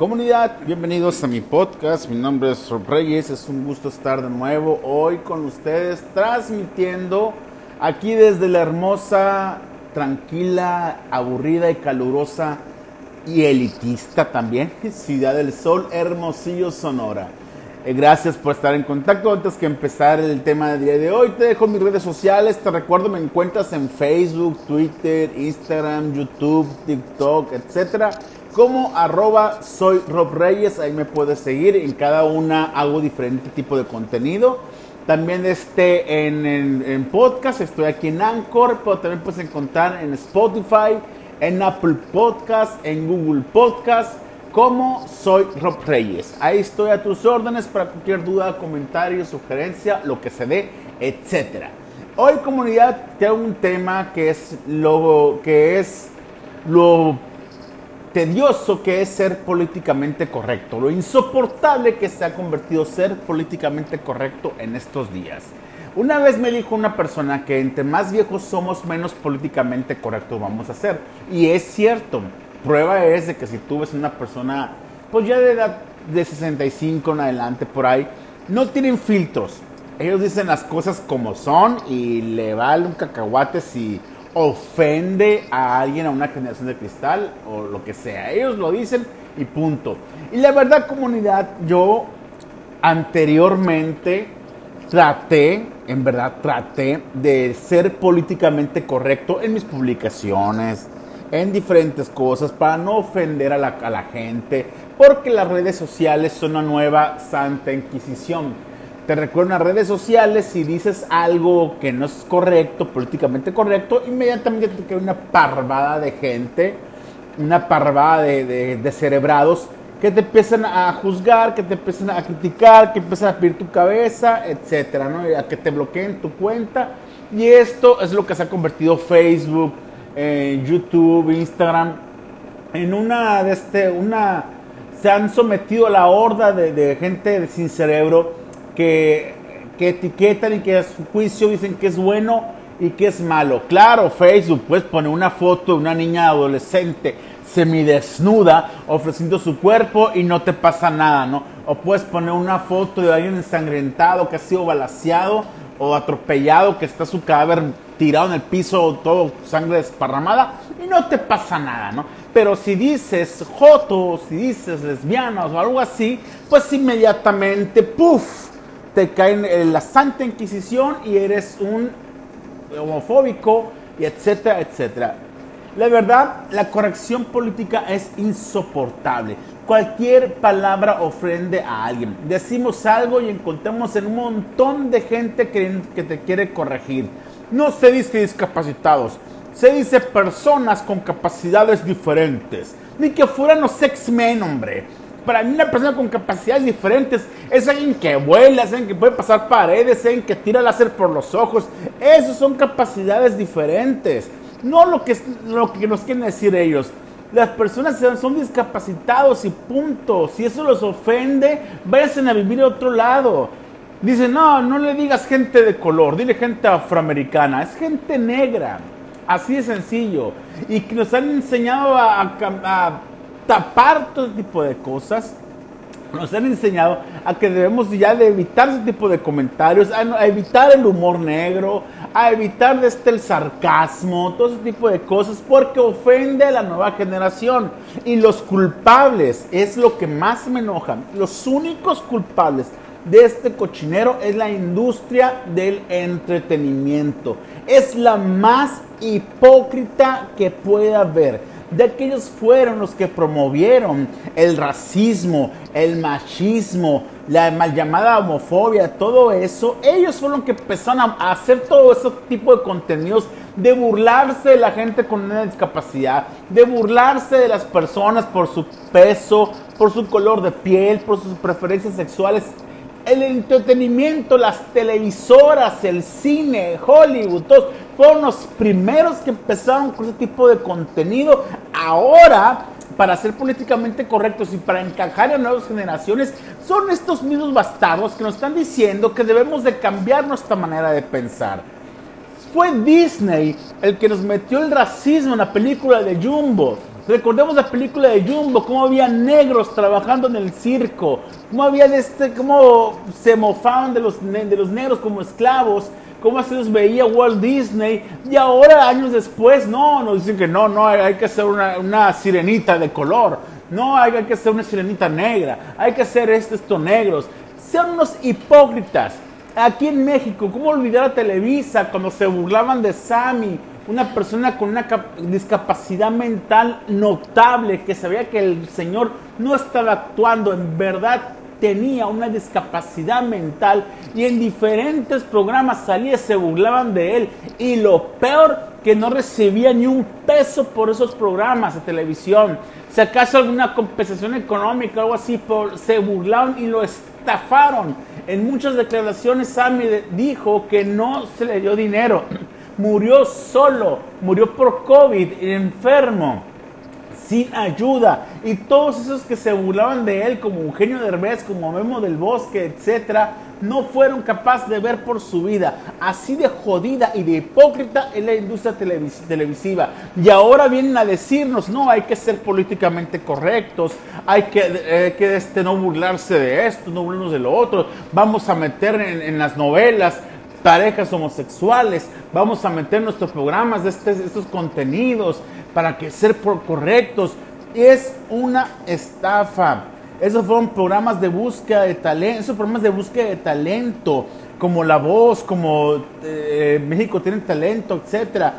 Comunidad, bienvenidos a mi podcast. Mi nombre es Rob Reyes. Es un gusto estar de nuevo hoy con ustedes, transmitiendo aquí desde la hermosa, tranquila, aburrida y calurosa y elitista también, Ciudad del Sol, Hermosillo, Sonora. Eh, gracias por estar en contacto. Antes que empezar el tema del día de hoy, te dejo mis redes sociales. Te recuerdo, me encuentras en Facebook, Twitter, Instagram, YouTube, TikTok, etcétera como arroba soy Rob Reyes, ahí me puedes seguir, en cada una hago diferente tipo de contenido. También en, en, podcast, estoy aquí en Anchor, pero también puedes encontrar en Spotify, en Apple Podcast, en Google Podcast, como soy Rob Reyes. Ahí estoy a tus órdenes para cualquier duda, comentario, sugerencia, lo que se dé, etcétera. Hoy comunidad tengo un tema que es lo que es lo tedioso que es ser políticamente correcto, lo insoportable que se ha convertido ser políticamente correcto en estos días. Una vez me dijo una persona que entre más viejos somos, menos políticamente correcto vamos a ser. Y es cierto. Prueba es de que si tú ves una persona, pues ya de edad de 65 en adelante por ahí, no tienen filtros. Ellos dicen las cosas como son y le vale un cacahuate si ofende a alguien, a una generación de cristal o lo que sea. Ellos lo dicen y punto. Y la verdad, comunidad, yo anteriormente traté, en verdad traté de ser políticamente correcto en mis publicaciones, en diferentes cosas, para no ofender a la, a la gente, porque las redes sociales son una nueva santa inquisición te recuerdo en las redes sociales, si dices algo que no es correcto, políticamente correcto, inmediatamente te queda una parvada de gente, una parvada de, de, cerebrados que te empiezan a juzgar, que te empiezan a criticar, que empiezan a pedir tu cabeza, etcétera, ¿no? a que te bloqueen tu cuenta. Y esto es lo que se ha convertido Facebook, eh, YouTube, Instagram, en una de este, una, se han sometido a la horda de, de gente sin cerebro que, etiquetan y que a su juicio dicen que es bueno y que es malo. Claro, Facebook puedes poner una foto de una niña adolescente semidesnuda ofreciendo su cuerpo y no te pasa nada, ¿no? O puedes poner una foto de alguien ensangrentado que ha sido balaseado o atropellado que está su cadáver tirado en el piso, todo sangre desparramada y no te pasa nada, ¿no? Pero si dices joto, si dices lesbianas o algo así, pues inmediatamente, ¡puf! Te caen en la Santa Inquisición y eres un homofóbico, y etcétera, etcétera. La verdad, la corrección política es insoportable. Cualquier palabra ofende a alguien. Decimos algo y encontramos en un montón de gente que, te quiere corregir. No se dice discapacitados, se dice personas con capacidades diferentes. Ni que fueran los X-Men, hombre para mí una persona con capacidades diferentes es alguien que vuela, es alguien que puede pasar paredes, es alguien que tira láser por los ojos. Esas son capacidades diferentes. No lo que, lo que nos quieren decir ellos. Las personas son discapacitados y punto. Si eso los ofende, váyanse a vivir a otro lado. Dicen, no, no le digas gente de color, dile gente afroamericana, es gente negra. Así de sencillo. Y que nos han enseñado a, a tapar todo tipo de cosas. Nos han enseñado a que debemos ya de evitar ese tipo de comentarios, a, evitar el humor negro, a evitar este el sarcasmo, todo ese tipo de cosas, porque ofende a la nueva generación. Y los culpables es lo que más me enoja. Los únicos culpables de este cochinero es la industria del entretenimiento. Es la más hipócrita que pueda haber de aquellos fueron los que promovieron el racismo, el machismo, la mal llamada homofobia, todo eso. Ellos fueron los que empezaron a hacer todo ese tipo de contenidos de burlarse de la gente con una discapacidad, de burlarse de las personas por su peso, por su color de piel, por sus preferencias sexuales el entretenimiento, las televisoras, el cine, Hollywood, todos fueron los primeros que empezaron con ese tipo de contenido. Ahora, para ser políticamente correctos y para encajar en nuevas generaciones, son estos mismos bastardos que nos están diciendo que debemos de cambiar nuestra manera de pensar. Fue Disney el que nos metió el racismo en la película de Jumbo. Recordemos la película de Jumbo, cómo había negros trabajando en el circo, cómo había este, cómo se mofaban de los, de los negros como esclavos, cómo así los veía Walt Disney, y ahora, años después, no, nos dicen que no, no, hay, que hacer una, una, sirenita de color, no, hay, que hacer una sirenita negra, hay que hacer estos negros. Sean unos hipócritas. Aquí en México, ¿cómo olvidar a Televisa cuando se burlaban de Sammy? Una persona con una discapacidad mental notable que sabía que el señor no estaba actuando, en verdad tenía una discapacidad mental y en diferentes programas salía y se burlaban de él. Y lo peor, que no recibía ni un peso por esos programas de televisión. Si acaso alguna compensación económica o algo así, se burlaron y lo estafaron. En muchas declaraciones Sammy dijo que no se le dio dinero. Murió solo, murió por COVID, enfermo sin ayuda. Y todos esos que se burlaban de él, como Eugenio Derbez, como Memo del Bosque, etcétera, no fueron capaces de ver por su vida. Así de jodida y de hipócrita es la industria televisiva. Y ahora vienen a decirnos, no, hay que ser políticamente correctos, hay que, que este, no burlarse de esto, no burlarnos de lo otro. Vamos a meter en, las novelas parejas homosexuales, vamos a meter nuestros programas este, estos contenidos, para que ser correctos. Es una estafa. Esos fueron programas de búsqueda de talento, esos programas de búsqueda de talento, como La Voz, como eh, México tiene talento, etcétera.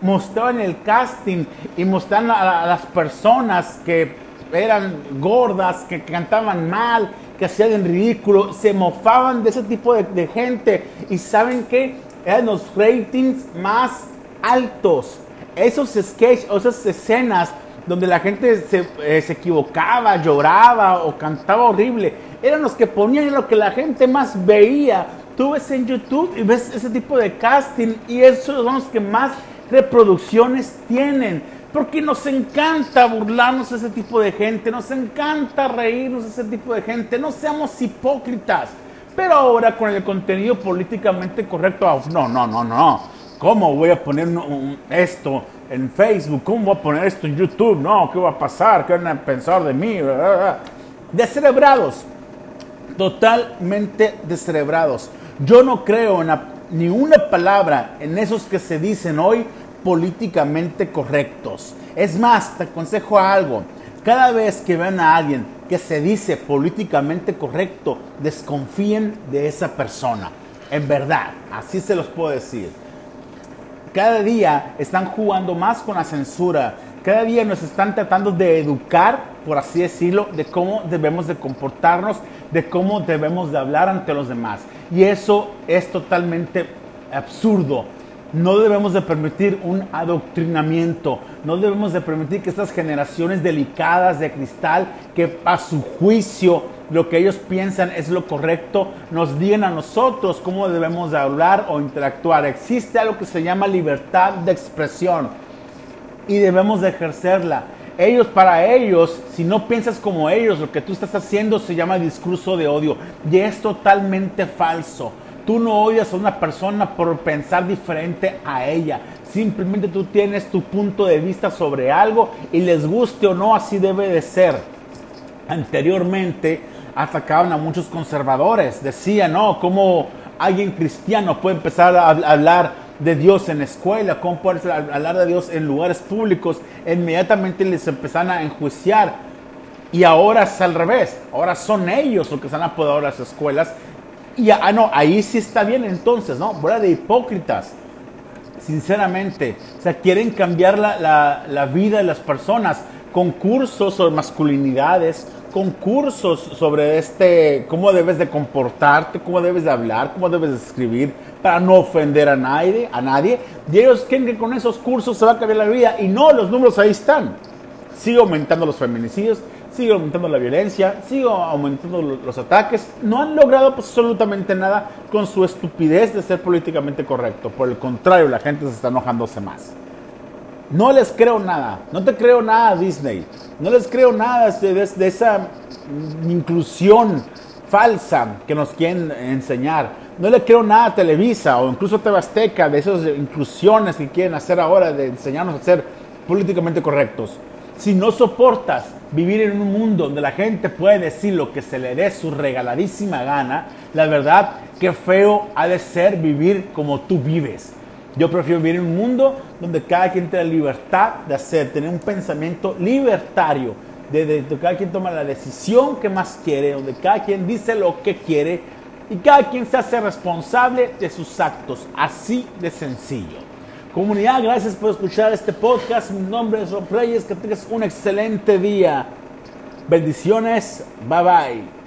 Mostraban el casting y mostraban a, las personas que eran gordas, que cantaban mal, que hacían el ridículo, se mofaban de ese tipo de, de gente. Y saben que eran los ratings más altos esos sketches esas escenas donde la gente eh, se, equivocaba, lloraba o cantaba horrible, eran los que ponían lo que la gente más veía. Tú ves en YouTube y ves ese tipo de casting y esos son los que más reproducciones tienen. Porque nos encanta burlarnos de ese tipo de gente, nos encanta reírnos de ese tipo de gente, no seamos hipócritas. Pero ahora con el contenido políticamente correcto, no, no, no, no. ¿Cómo voy a poner esto en Facebook? ¿Cómo voy a poner esto en YouTube? No, ¿qué va a pasar? ¿Qué van a pensar de mí? Descerebrados. Totalmente descerebrados. Yo no creo en ni una palabra en esos que se dicen hoy políticamente correctos. Es más, te aconsejo algo. Cada vez que vean a alguien que se dice políticamente correcto, desconfíen de esa persona. En verdad, así se los puedo decir. Cada día están jugando más con la censura. Cada día nos están tratando de educar, por así decirlo, de cómo debemos de comportarnos, de cómo debemos de hablar ante los demás. Y eso es totalmente absurdo. No debemos de permitir un adoctrinamiento, no debemos de permitir que estas generaciones delicadas de cristal, que a su juicio lo que ellos piensan es lo correcto, nos digan a nosotros cómo debemos de hablar o interactuar. Existe algo que se llama libertad de expresión y debemos de ejercerla. Ellos, para ellos, si no piensas como ellos, lo que tú estás haciendo se llama discurso de odio y es totalmente falso. Tú no odias a una persona por pensar diferente a ella. Simplemente tú tienes tu punto de vista sobre algo y les guste o no, así debe de ser. Anteriormente atacaban a muchos conservadores. Decían, no, ¿cómo alguien cristiano puede empezar a hablar de Dios en la escuela? ¿Cómo puede hablar de Dios en lugares públicos? Inmediatamente les empezaron a enjuiciar. Y ahora es al revés. Ahora son ellos los que apoderado de las escuelas y ah, no, ahí sí está bien entonces, ¿no? Fuera de hipócritas, sinceramente. O sea, quieren cambiar la, la, vida de las personas. Concursos sobre masculinidades, concursos sobre este, cómo debes de comportarte, cómo debes de hablar, cómo debes de escribir para no ofender a nadie, a nadie. Y ellos creen que con esos cursos se va a cambiar la vida. Y no, los números ahí están. Sigue aumentando los feminicidios, sigue aumentando la violencia, sigue aumentando los ataques. No han logrado absolutamente nada con su estupidez de ser políticamente correcto. Por el contrario, la gente se está enojándose más. No les creo nada, no te creo nada Disney, no les creo nada de, esa inclusión falsa que nos quieren enseñar. No le creo nada a Televisa o incluso a Tebasteca de esas inclusiones que quieren hacer ahora de enseñarnos a ser políticamente correctos. Si no soportas vivir en un mundo donde la gente puede decir lo que se le dé su regaladísima gana, la verdad que feo ha de ser vivir como tú vives. Yo prefiero vivir en un mundo donde cada quien tiene la libertad de hacer, tener un pensamiento libertario, de, de, cada quien toma la decisión que más quiere, donde cada quien dice lo que quiere y cada quien se hace responsable de sus actos, así de sencillo. Comunidad, gracias por escuchar este podcast. Mi nombre es Rob Reyes, que tengas un excelente día. Bendiciones, bye bye.